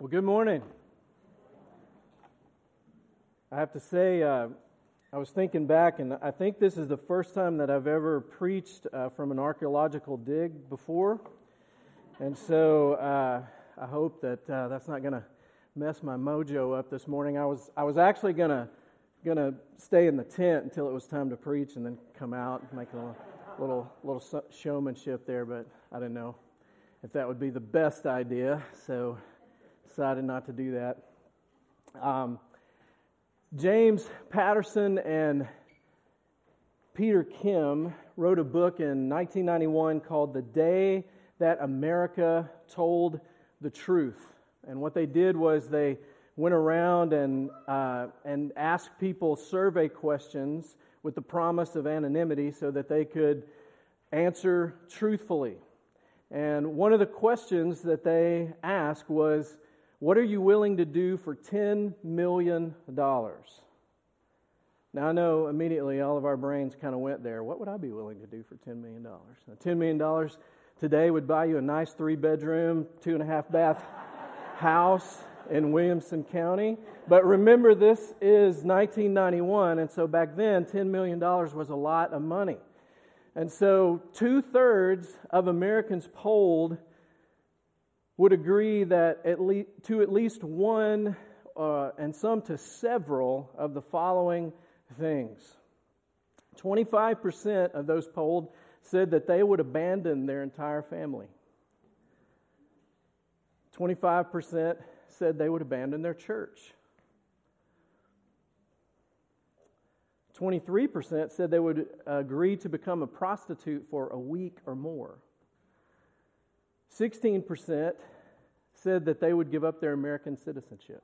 Well, good morning. I have to say, uh, I was thinking back, and I think this is the first time that I've ever preached uh, from an archaeological dig before. And so uh, I hope that uh, that's not going to mess my mojo up this morning. I was, I was actually going to to stay in the tent until it was time to preach and then come out and make a little, little, little showmanship there, but I didn't know if that would be the best idea. So decided not to do that. Um, James Patterson and Peter Kim wrote a book in 1991 called The Day That America Told the Truth. And what they did was they went around and, uh, and asked people survey questions with the promise of anonymity so that they could answer truthfully. And one of the questions that they asked was, what are you willing to do for $10 million? Now, I know immediately all of our brains kind of went there. What would I be willing to do for $10 million? Now, $10 million today would buy you a nice three bedroom, two and a half bath house in Williamson County. But remember, this is 1991, and so back then, $10 million was a lot of money. And so, two thirds of Americans polled would agree that at least, to at least one uh, and some to several of the following things. 25% of those polled said that they would abandon their entire family. 25% said they would abandon their church. 23% said they would agree to become a prostitute for a week or more. 16% said that they would give up their American citizenship.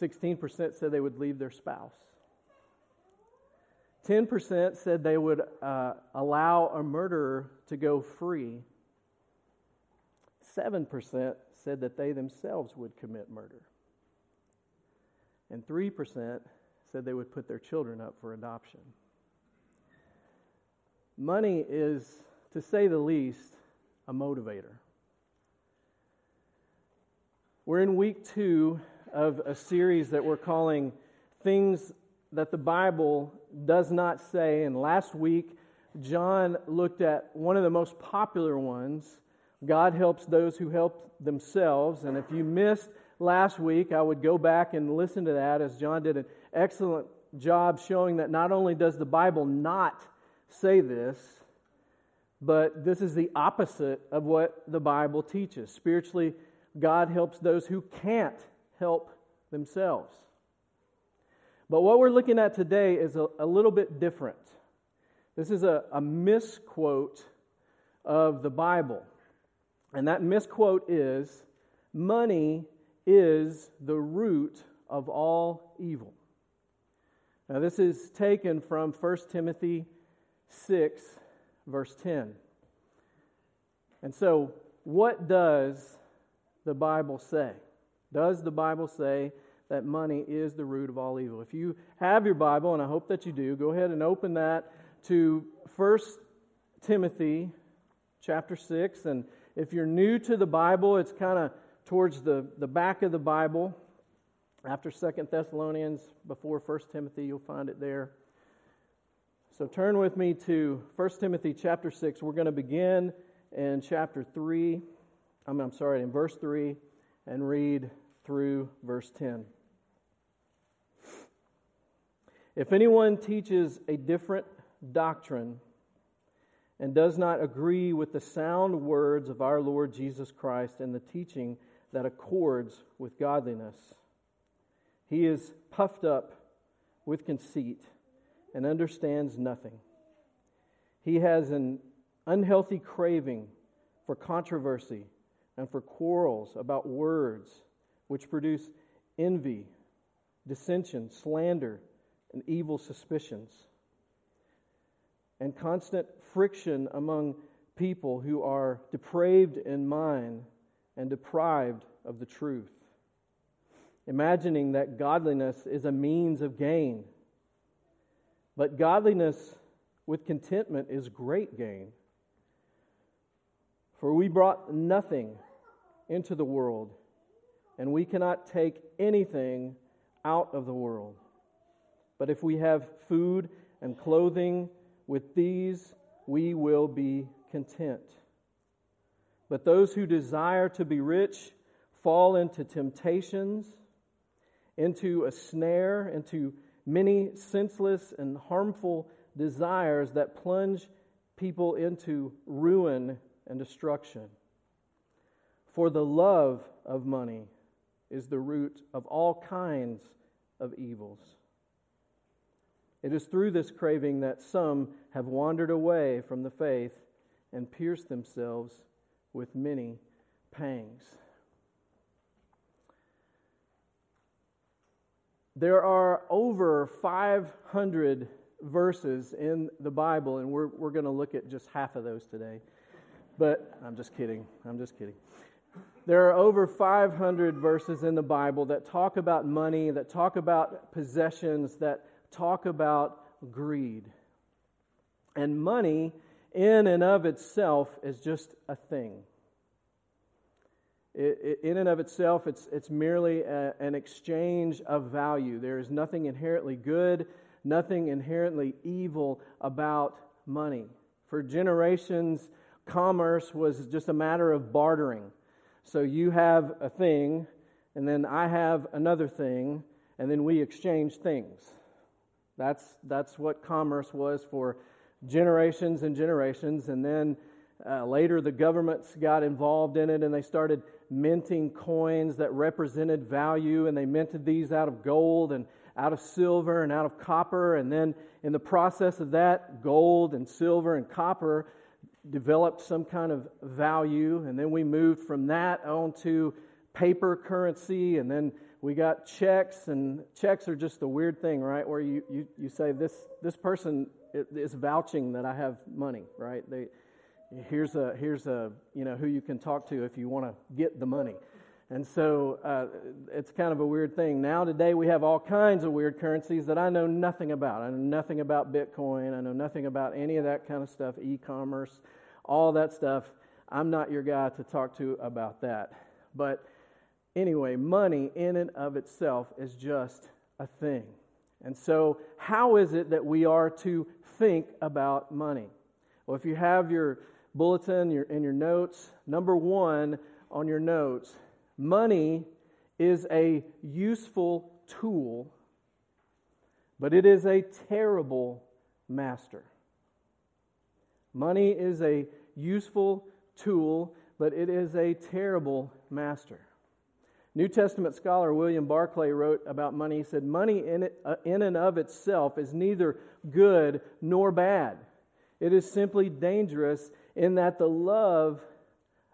16% said they would leave their spouse. 10% said they would uh, allow a murderer to go free. 7% said that they themselves would commit murder. And 3% said they would put their children up for adoption. Money is to say the least, a motivator. We're in week two of a series that we're calling Things That the Bible Does Not Say. And last week, John looked at one of the most popular ones God helps those who help themselves. And if you missed last week, I would go back and listen to that as John did an excellent job showing that not only does the Bible not say this, but this is the opposite of what the Bible teaches. Spiritually, God helps those who can't help themselves. But what we're looking at today is a, a little bit different. This is a, a misquote of the Bible. And that misquote is money is the root of all evil. Now, this is taken from 1 Timothy 6, verse 10. And so, what does the Bible say? Does the Bible say that money is the root of all evil? If you have your Bible, and I hope that you do, go ahead and open that to 1 Timothy chapter 6. And if you're new to the Bible, it's kind of towards the, the back of the Bible. After Second Thessalonians, before 1 Timothy, you'll find it there. So turn with me to 1 Timothy chapter 6. We're going to begin in chapter 3. I'm, I'm sorry, in verse 3 and read through verse 10. If anyone teaches a different doctrine and does not agree with the sound words of our Lord Jesus Christ and the teaching that accords with godliness, he is puffed up with conceit and understands nothing. He has an unhealthy craving for controversy and for quarrels about words, which produce envy, dissension, slander, and evil suspicions, and constant friction among people who are depraved in mind and deprived of the truth, imagining that godliness is a means of gain but godliness with contentment is great gain. For we brought nothing into the world, and we cannot take anything out of the world. But if we have food and clothing, with these we will be content. But those who desire to be rich fall into temptations, into a snare, into many senseless and harmful desires that plunge people into ruin and destruction. For the love of money is the root of all kinds of evils. It is through this craving that some have wandered away from the faith and pierced themselves with many pangs. There are over 500 verses in the Bible, and we're, we're going to look at just half of those today. But I'm just kidding. I'm just kidding. There are over 500 verses in the Bible that talk about money, that talk about possessions, that talk about greed. And money, in and of itself, is just a thing. It, it, in and of itself, it's, it's merely a, an exchange of value. There is nothing inherently good, nothing inherently evil about money. For generations, commerce was just a matter of bartering. So you have a thing, and then I have another thing, and then we exchange things. That's, that's what commerce was for generations and generations. And then uh, later the governments got involved in it and they started minting coins that represented value, and they minted these out of gold and out of silver and out of copper. And then in the process of that, gold and silver and copper developed some kind of value. And then we moved from that on to paper currency. And then we got checks. And checks are just the weird thing, right? Where you, you, you say, this, this person is vouching that I have money, right? They, here's a, here's a, you know, who you can talk to if you want to get the money. And so uh, it's kind of a weird thing. Now, today, we have all kinds of weird currencies that I know nothing about. I know nothing about Bitcoin. I know nothing about any of that kind of stuff, e commerce, all that stuff. I'm not your guy to talk to about that. But anyway, money in and of itself is just a thing. And so, how is it that we are to think about money? Well, if you have your bulletin your, in your notes, number one on your notes Money is a useful tool, but it is a terrible master. Money is a useful tool, but it is a terrible master. New Testament scholar William Barclay wrote about money. He said, Money in, it, uh, in and of itself is neither good nor bad. It is simply dangerous in that the love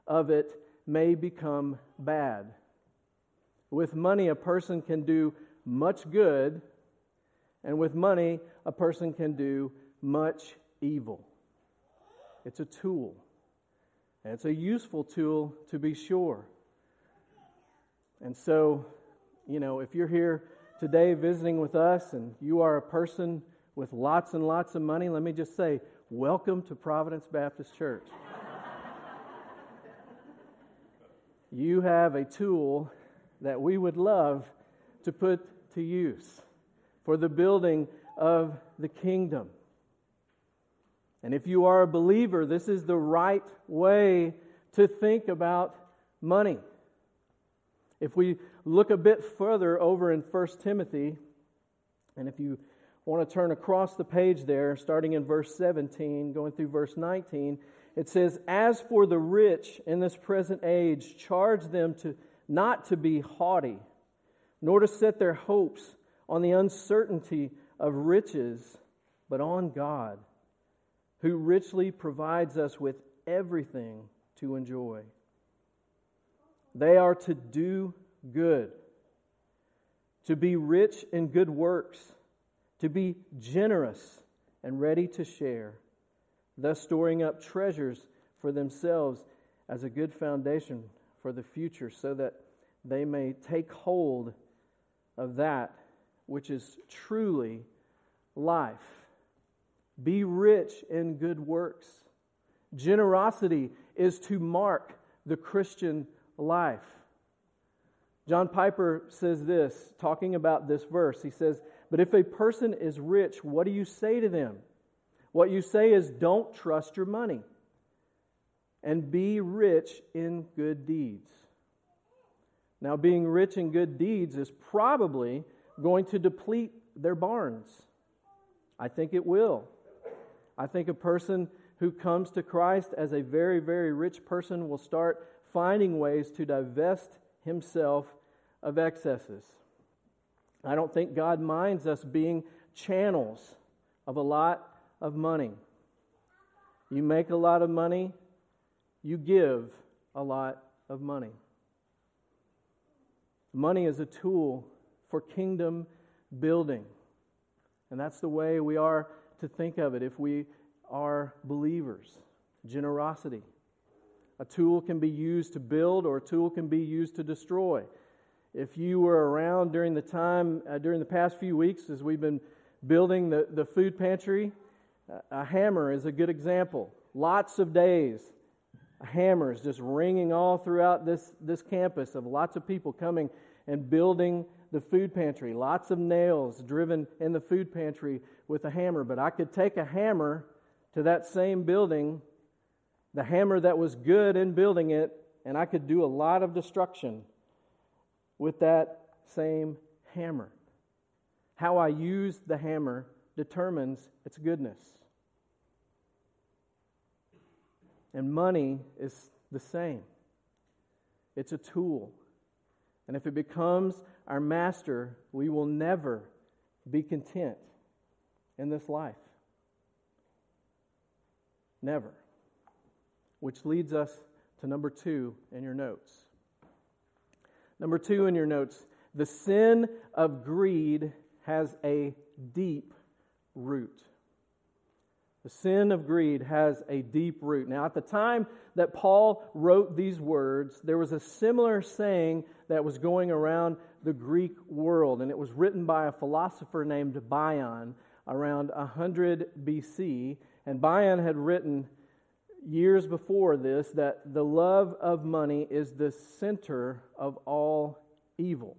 of it may become bad. With money, a person can do much good, and with money, a person can do much evil. It's a tool, and it's a useful tool to be sure. And so, you know, if you're here today visiting with us and you are a person with lots and lots of money, let me just say, welcome to Providence Baptist Church. you have a tool that we would love to put to use for the building of the kingdom. And if you are a believer, this is the right way to think about money. If we look a bit further over in 1 Timothy, and if you want to turn across the page there, starting in verse 17, going through verse 19, it says, As for the rich in this present age, charge them to not to be haughty, nor to set their hopes on the uncertainty of riches, but on God, who richly provides us with everything to enjoy. They are to do good, to be rich in good works, to be generous and ready to share thus storing up treasures for themselves as a good foundation for the future, so that they may take hold of that which is truly life. Be rich in good works. Generosity is to mark the Christian life. John Piper says this, talking about this verse. He says, But if a person is rich, what do you say to them? What you say is, Don't trust your money and be rich in good deeds. Now, being rich in good deeds is probably going to deplete their barns. I think it will. I think a person who comes to Christ as a very, very rich person will start finding ways to divest himself of excesses. I don't think God minds us being channels of a lot of money. You make a lot of money, you give a lot of money. Money is a tool for kingdom building. And that's the way we are to think of it if we are believers. Generosity. A tool can be used to build, or a tool can be used to destroy. If you were around during the time, uh, during the past few weeks, as we've been building the, the food pantry, uh, a hammer is a good example. Lots of days, hammers just ringing all throughout this, this campus of lots of people coming and building the food pantry. Lots of nails driven in the food pantry with a hammer. But I could take a hammer to that same building, the hammer that was good in building it, and I could do a lot of destruction with that same hammer. How I use the hammer determines its goodness. And money is the same. It's a tool. And if it becomes our master, we will never be content in this life. Never. Which leads us to number two in your notes. Number two in your notes the sin of greed has a deep root. The sin of greed has a deep root. Now, at the time that Paul wrote these words, there was a similar saying that was going around the Greek world, and it was written by a philosopher named Bion around 100 BC. And Bion had written years before this that the love of money is the center of all evil.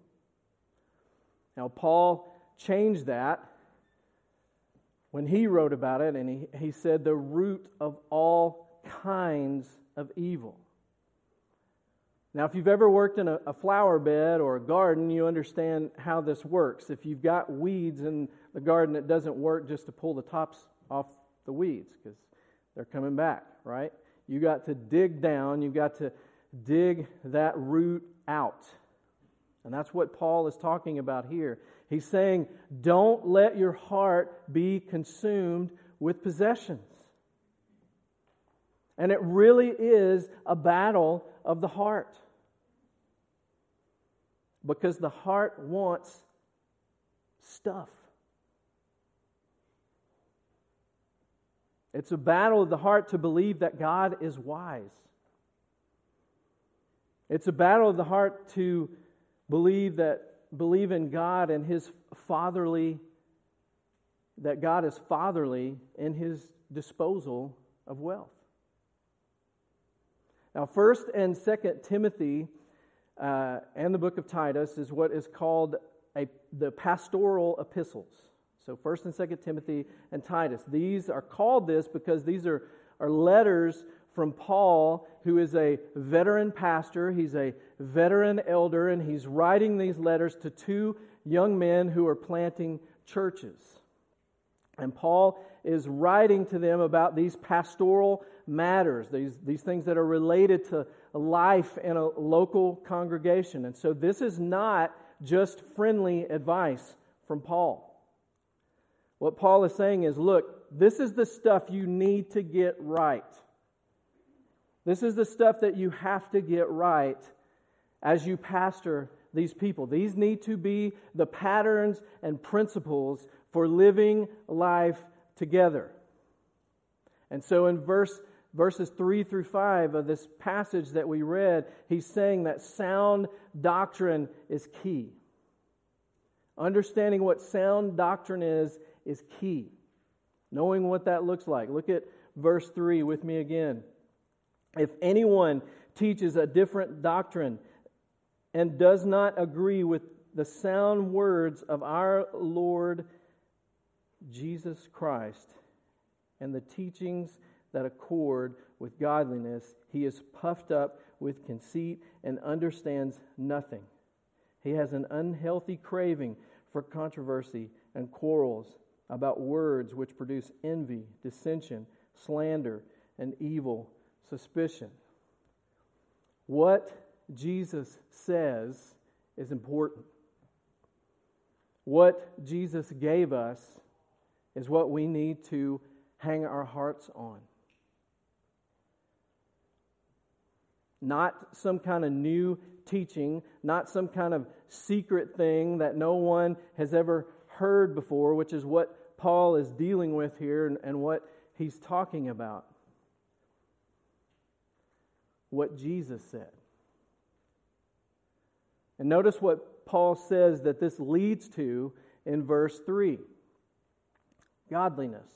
Now, Paul changed that when he wrote about it, and he, he said, the root of all kinds of evil. Now, if you've ever worked in a, a, flower bed or a garden, you understand how this works. If you've got weeds in the garden, it doesn't work just to pull the tops off the weeds because they're coming back, right? You got to dig down, you've got to dig that root out. And that's what Paul is talking about here. He's saying, don't let your heart be consumed with possessions. And it really is a battle of the heart. Because the heart wants stuff. It's a battle of the heart to believe that God is wise. It's a battle of the heart to believe that believe in God and his fatherly that God is fatherly in his disposal of wealth. Now, First and Second Timothy uh, and the book of Titus is what is called a, the pastoral epistles. So, First and Second Timothy and Titus. These are called this because these are, are letters from Paul, who is a veteran pastor. He's a veteran elder, and he's writing these letters to two young men who are planting churches. And Paul is writing to them about these pastoral matters, these, these things that are related to life in a local congregation. And so this is not just friendly advice from Paul. What Paul is saying is look, this is the stuff you need to get right. This is the stuff that you have to get right as you pastor these people. These need to be the patterns and principles for living life together. And so in verse verses 3 through 5 of this passage that we read, he's saying that sound doctrine is key. Understanding what sound doctrine is is key. Knowing what that looks like. Look at verse 3 with me again. If anyone teaches a different doctrine and does not agree with the sound words of our Lord Jesus Christ and the teachings that accord with godliness, he is puffed up with conceit and understands nothing. He has an unhealthy craving for controversy and quarrels about words which produce envy, dissension, slander, and evil suspicion. What Jesus says is important. What Jesus gave us is what we need to hang our hearts on. Not some kind of new teaching, not some kind of secret thing that no one has ever heard before, which is what Paul is dealing with here and, and what he's talking about. What Jesus said. And notice what Paul says that this leads to in verse 3 godliness.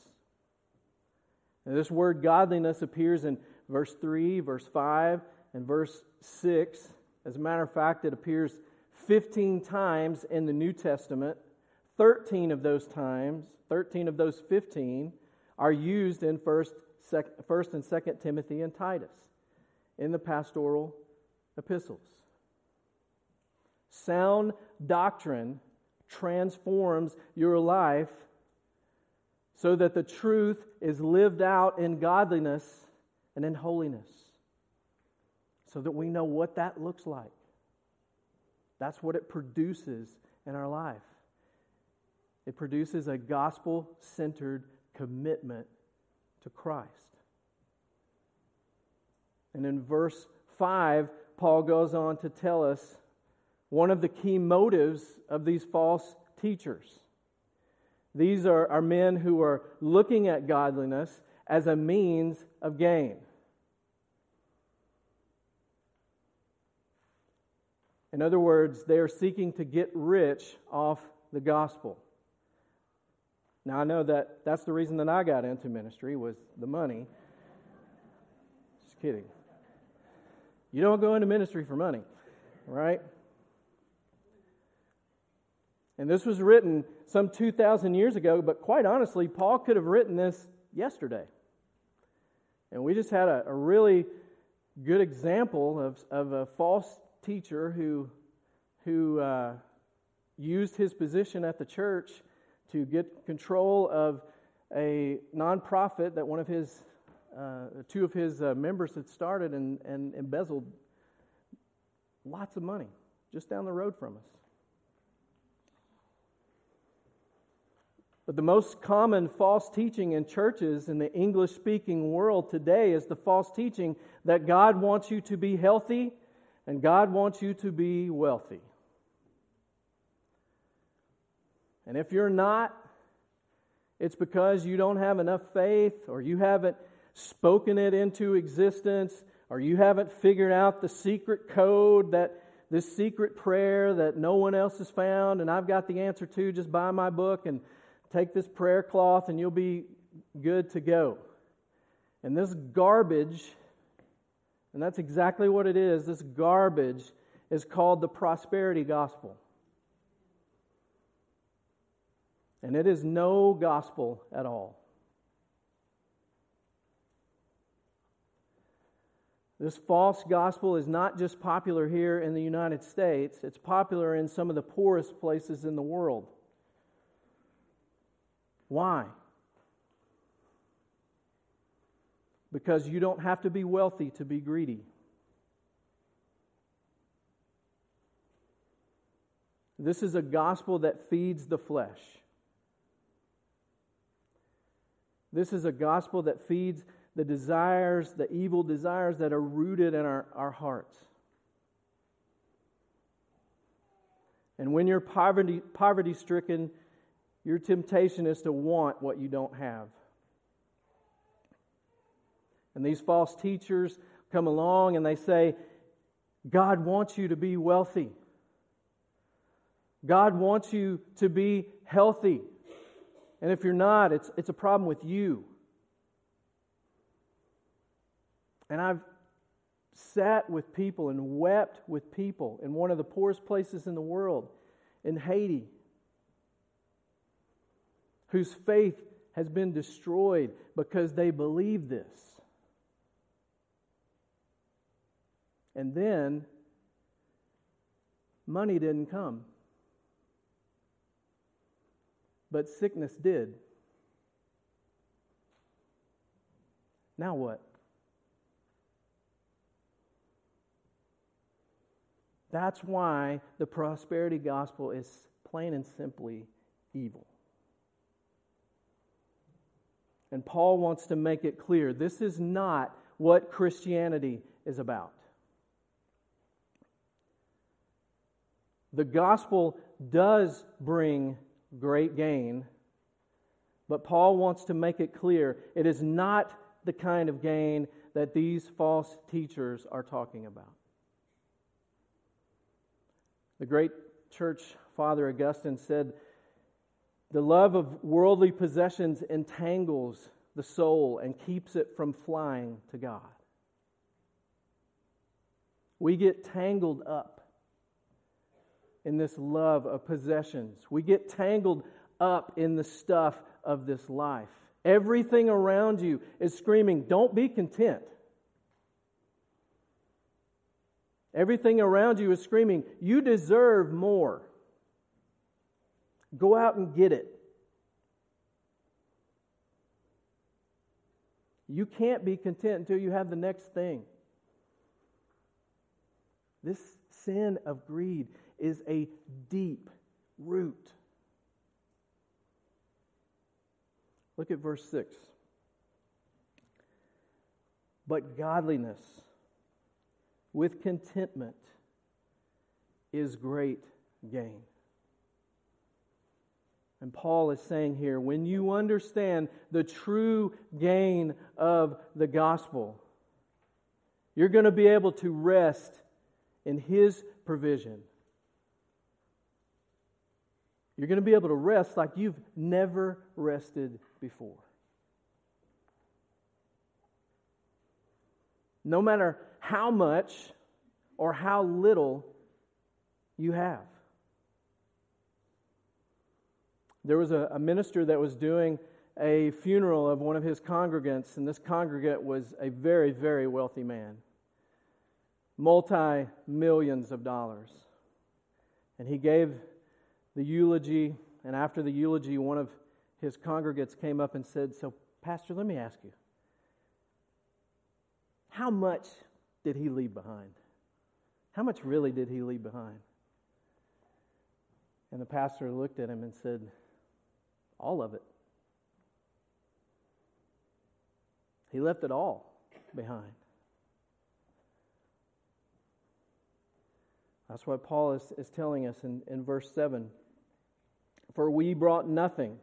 And this word godliness appears in verse 3, verse 5, and verse 6. As a matter of fact, it appears 15 times in the New Testament. 13 of those times, 13 of those 15, are used in 1st, 1st and 2nd Timothy and Titus in the pastoral epistles. Sound doctrine transforms your life so that the truth is lived out in godliness and in holiness, so that we know what that looks like. That's what it produces in our life. It produces a gospel centered commitment to Christ. And in verse 5, Paul goes on to tell us one of the key motives of these false teachers. These are, are men who are looking at godliness as a means of gain. In other words, they are seeking to get rich off the gospel. Now I know that that's the reason that I got into ministry was the money. Just kidding. You don't go into ministry for money, right? And this was written some 2,000 years ago, but quite honestly, Paul could have written this yesterday. And we just had a, a really good example of, of a false teacher who, who uh, used his position at the church to get control of a nonprofit that one of his, uh, two of his uh, members had started and, and embezzled lots of money just down the road from us. But the most common false teaching in churches in the English speaking world today is the false teaching that God wants you to be healthy and God wants you to be wealthy. And if you're not, it's because you don't have enough faith or you haven't spoken it into existence or you haven't figured out the secret code that this secret prayer that no one else has found and I've got the answer to just buy my book and take this prayer cloth and you'll be good to go. And this garbage, and that's exactly what it is, this garbage is called the prosperity gospel. And it is no gospel at all. This false gospel is not just popular here in the United States, it's popular in some of the poorest places in the world. Why? Because you don't have to be wealthy to be greedy. This is a gospel that feeds the flesh. This is a gospel that feeds the desires, the evil desires that are rooted in our, our hearts. And when you're poverty, poverty stricken, your temptation is to want what you don't have. And these false teachers come along and they say, God wants you to be wealthy. God wants you to be healthy. And if you're not, it's, it's a problem with you. And I've sat with people and wept with people in one of the poorest places in the world, in Haiti, whose faith has been destroyed because they believe this. And then money didn't come, but sickness did. Now what? That's why the prosperity gospel is plain and simply evil. And Paul wants to make it clear this is not what Christianity is about. The gospel does bring great gain, but Paul wants to make it clear it is not the kind of gain that these false teachers are talking about. The great church father Augustine said, The love of worldly possessions entangles the soul and keeps it from flying to God. We get tangled up in this love of possessions. We get tangled up in the stuff of this life. Everything around you is screaming, Don't be content. Everything around you is screaming, You deserve more. Go out and get it. You can't be content until you have the next thing. This sin of greed is a deep root. Look at verse 6. But godliness with contentment is great gain. And Paul is saying here when you understand the true gain of the gospel, you're going to be able to rest in His provision. You're going to be able to rest like you've never rested before. No matter how much or how little you have. There was a, a, minister that was doing a funeral of one of his congregants, and this congregant was a very, very wealthy man, multi millions of dollars. And he gave the eulogy, and after the eulogy, one of his congregants came up and said, So, Pastor, let me ask you, how much did he leave behind? How much really did he leave behind? And the pastor looked at him and said, All of it. He left it all behind. That's what Paul is, is telling us in, in verse 7. For we brought nothing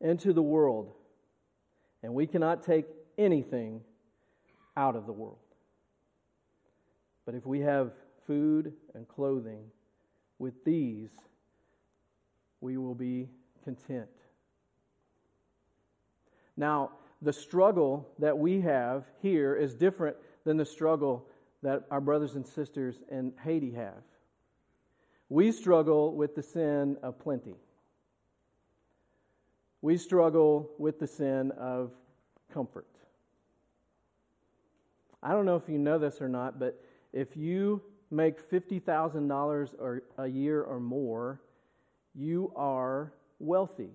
into the world, and we cannot take anything out of the world. But if we have food and clothing, with these we will be content. Now, the struggle that we have here is different than the struggle that our brothers and sisters in Haiti have. We struggle with the sin of plenty. We struggle with the sin of comfort. I don't know if you know this or not, but if you make $50,000 a year or more, you are wealthy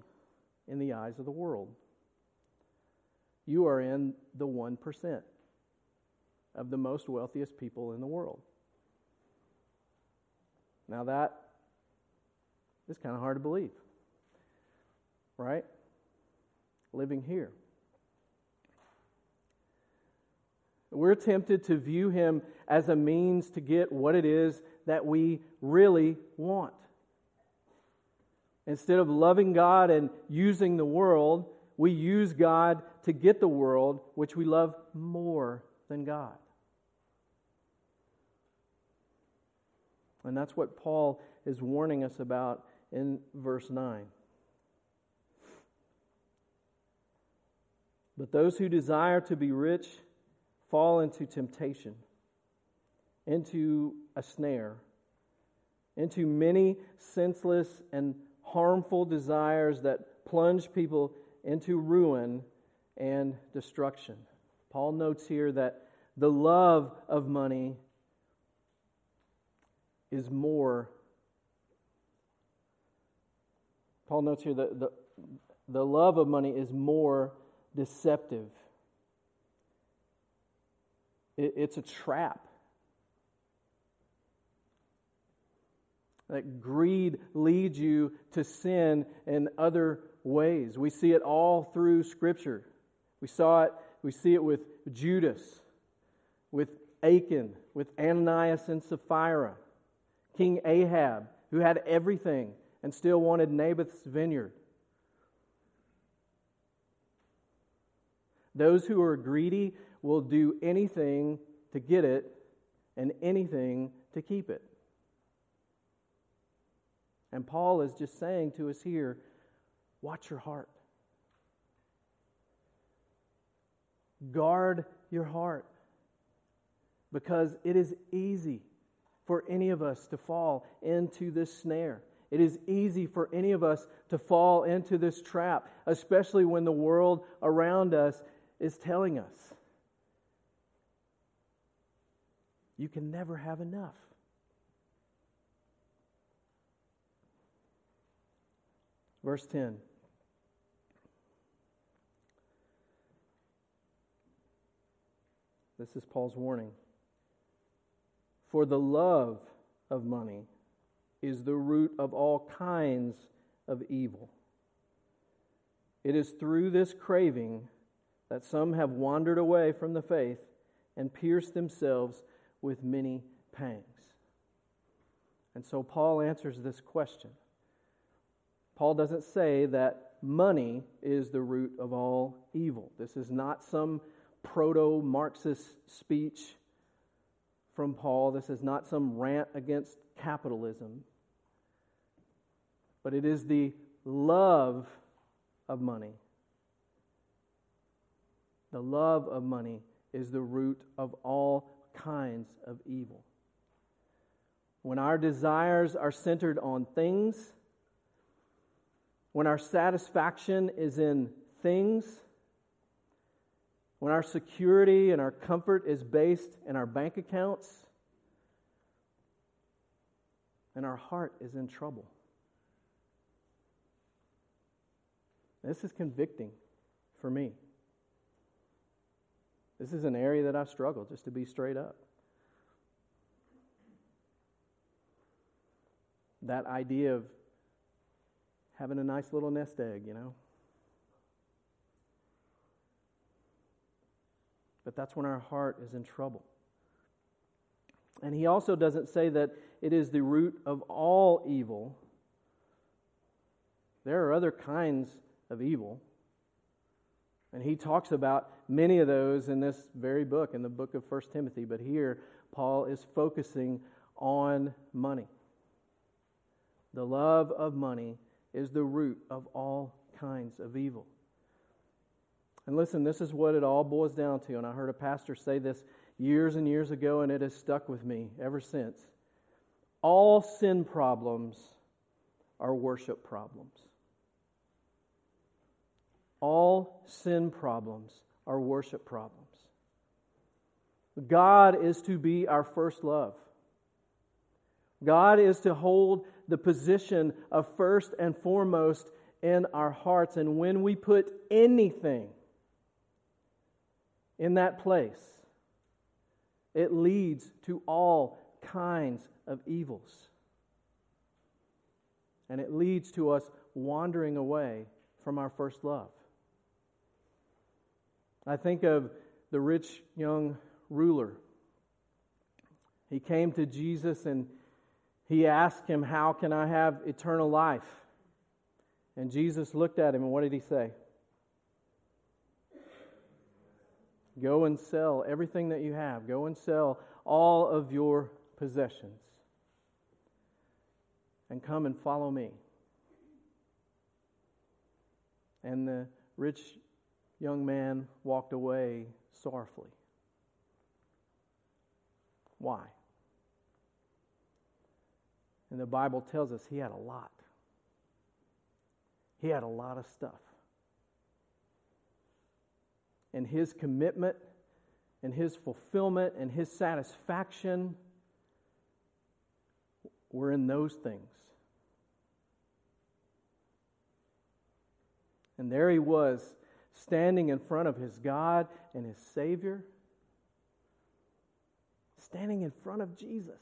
in the eyes of the world. You are in the 1% of the most wealthiest people in the world. Now, that is kind of hard to believe, right? Living here. We're tempted to view him as a means to get what it is that we really want. Instead of loving God and using the world, we use God to get the world, which we love more than God. And that's what Paul is warning us about in verse 9. But those who desire to be rich fall into temptation, into a snare, into many senseless and harmful desires that plunge people into ruin and destruction. Paul notes here that the love of money is more. Paul notes here that the, the love of money is more deceptive. It, it's a trap. That greed leads you to sin in other ways. We see it all through Scripture. We saw it, we see it with Judas, with Achan, with Ananias and Sapphira, King Ahab, who had everything and still wanted Naboth's vineyard. Those who are greedy will do anything to get it and anything to keep it. And Paul is just saying to us here watch your heart. Guard your heart. Because it is easy for any of us to fall into this snare. It is easy for any of us to fall into this trap, especially when the world around us is telling us you can never have enough. Verse 10. This is Paul's warning. For the love of money is the root of all kinds of evil. It is through this craving that some have wandered away from the faith and pierced themselves with many pangs. And so Paul answers this question. Paul doesn't say that money is the root of all evil. This is not some proto Marxist speech from Paul. This is not some rant against capitalism. But it is the love of money. The love of money is the root of all kinds of evil. When our desires are centered on things, when our satisfaction is in things, when our security and our comfort is based in our bank accounts, and our heart is in trouble. This is convicting for me. This is an area that I struggle, just to be straight up. That idea of having a nice little nest egg, you know? But that's when our heart is in trouble. And he also doesn't say that it is the root of all evil. There are other kinds of evil. And he talks about many of those in this very book, in the book of 1 Timothy. But here, Paul is focusing on money. The love of money is the root of all kinds of evil. And listen, this is what it all boils down to. And I heard a pastor say this years and years ago, and it has stuck with me ever since. All sin problems are worship problems. All sin problems are worship problems. God is to be our first love. God is to hold the position of first and foremost in our hearts. And when we put anything in that place, it leads to all kinds of evils. And it leads to us wandering away from our first love. I think of the rich young ruler. He came to Jesus and he asked him, How can I have eternal life? And Jesus looked at him and what did he say? Go and sell everything that you have. Go and sell all of your possessions. And come and follow me. And the rich young man walked away sorrowfully Why? And the Bible tells us he had a lot. He had a lot of stuff. And his commitment and his fulfillment and his satisfaction were in those things. And there he was, standing in front of his God and his Savior, standing in front of Jesus.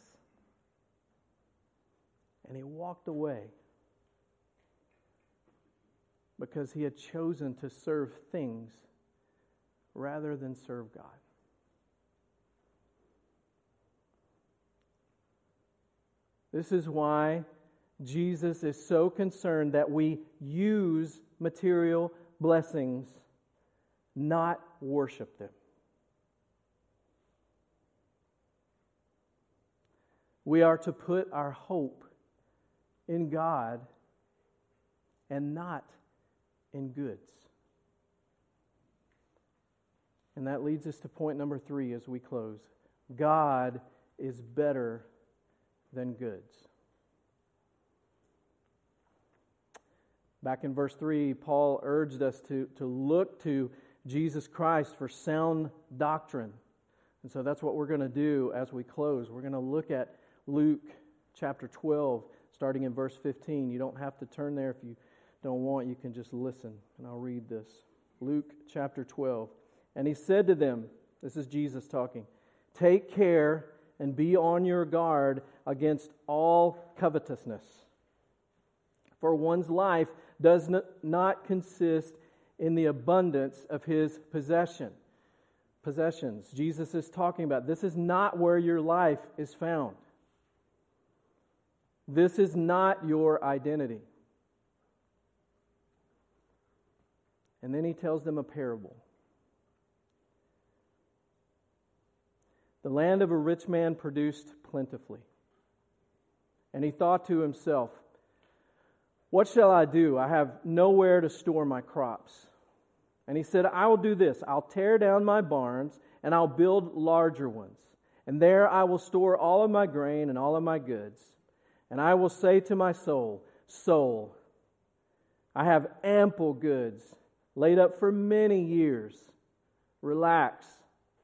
And he walked away because he had chosen to serve things rather than serve God. This is why Jesus is so concerned that we use material blessings, not worship them. We are to put our hope in God and not in goods. And that leads us to point number three as we close God is better than goods. Back in verse 3, Paul urged us to, to look to Jesus Christ for sound doctrine. And so that's what we're going to do as we close. We're going to look at Luke chapter 12, starting in verse 15. You don't have to turn there if you don't want, you can just listen. And I'll read this. Luke chapter 12. And he said to them, This is Jesus talking, Take care and be on your guard against all covetousness. For one's life does not consist in the abundance of his possession. Possessions. Jesus is talking about this is not where your life is found. This is not your identity. And then he tells them a parable. The land of a rich man produced plentifully. And he thought to himself, What shall I do? I have nowhere to store my crops. And he said, I will do this I'll tear down my barns, and I'll build larger ones. And there I will store all of my grain and all of my goods. And I will say to my soul, Soul, I have ample goods laid up for many years. Relax,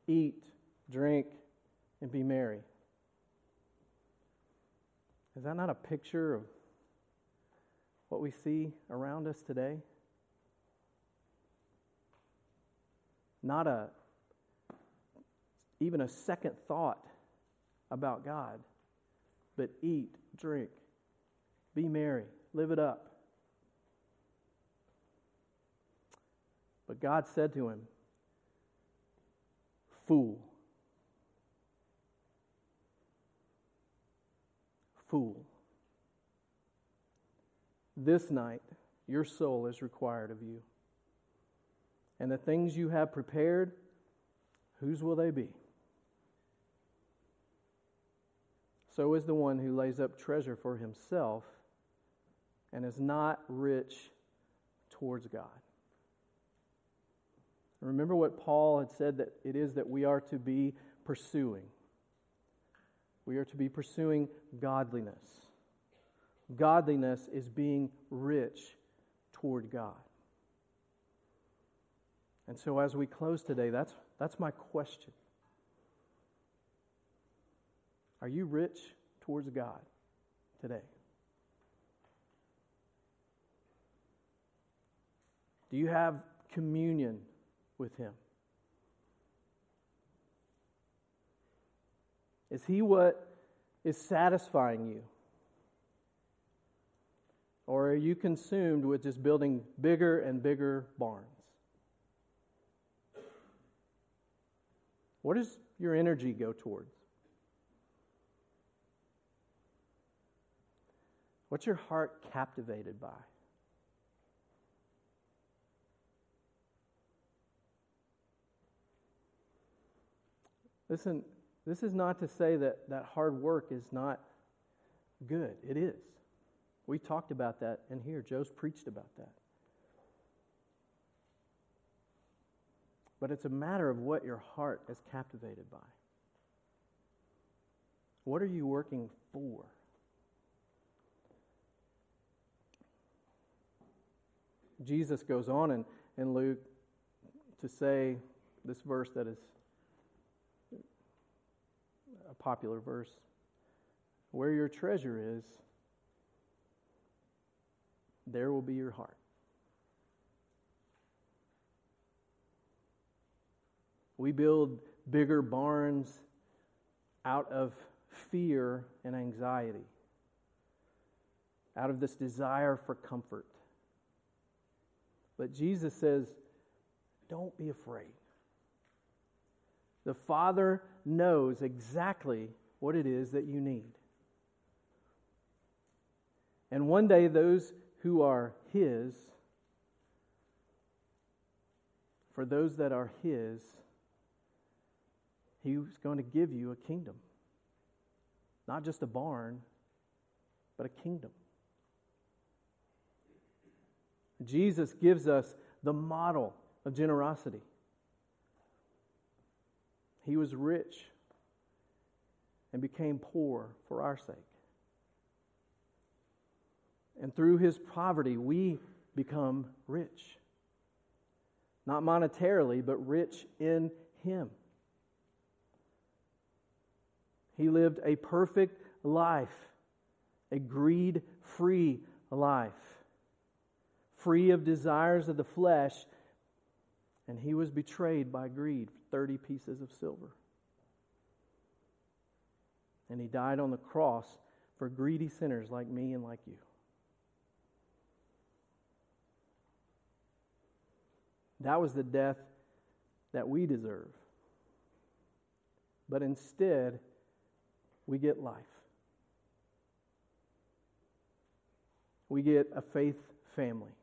eat, drink, and be merry. Is that not a picture of what we see around us today? Not a even a second thought about God, but eat, drink, be merry, live it up. But God said to him, Fool. Fool. This night, your soul is required of you. And the things you have prepared, whose will they be? So is the one who lays up treasure for himself and is not rich towards God. Remember what Paul had said that it is that we are to be pursuing. We are to be pursuing godliness. Godliness is being rich toward God. And so, as we close today, that's, that's my question. Are you rich towards God today? Do you have communion with Him? Is He what is satisfying you? Or are you consumed with just building bigger and bigger barns? What does your energy go towards? What's your heart captivated by? Listen, this is not to say that, that hard work is not good. It is. We talked about that in here. Joe's preached about that. But it's a matter of what your heart is captivated by. What are you working for? Jesus goes on in, in Luke to say this verse that is popular verse where your treasure is, there will be your heart. We build bigger barns out of fear and anxiety, out of this desire for comfort. But Jesus says, don't be afraid. The Father knows exactly what it is that you need. And one day, those who are His, for those that are His, He's going to give you a kingdom. Not just a barn, but a kingdom. Jesus gives us the model of generosity. He was rich and became poor for our sake. And through his poverty, we become rich. Not monetarily, but rich in him. He lived a perfect life, a greed free life, free of desires of the flesh, and he was betrayed by greed 30 pieces of silver. And he died on the cross for greedy sinners like me and like you. That was the death that we deserve. But instead, we get life. We get a faith family.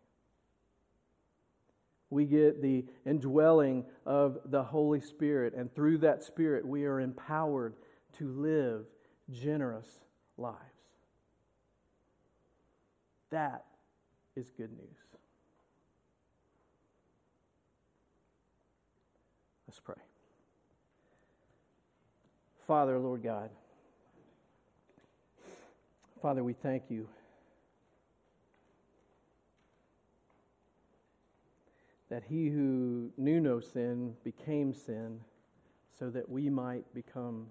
We get the indwelling of the Holy Spirit, and through that Spirit, we are empowered to live generous lives. That is good news. Let's pray. Father, Lord God, Father, we thank you. That he who knew no sin became sin so that we might become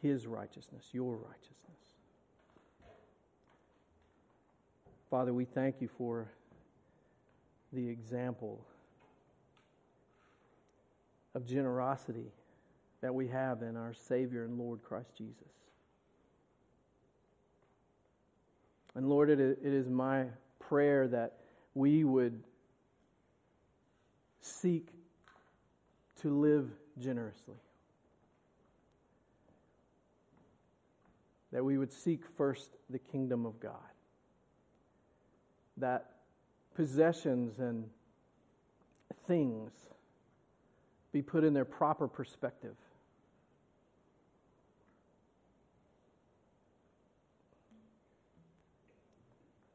his righteousness, your righteousness. Father, we thank you for the example of generosity that we have in our Savior and Lord Christ Jesus. And Lord, it is my prayer that we would seek to live generously. That we would seek first the kingdom of God. That possessions and things be put in their proper perspective.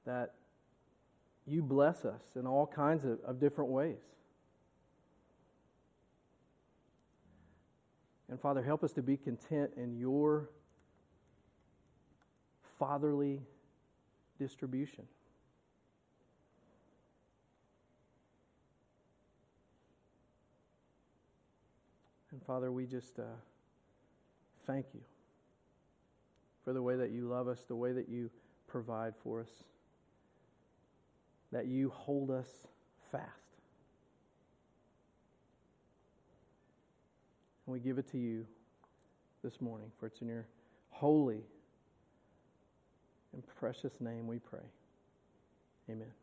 that you bless us in all kinds of, of different ways. And Father, help us to be content in your fatherly distribution. And Father, we just uh, thank you for the way that you love us, the way that you provide for us that you hold us fast. And we give it to you this morning, for it's in your holy and precious name we pray. Amen.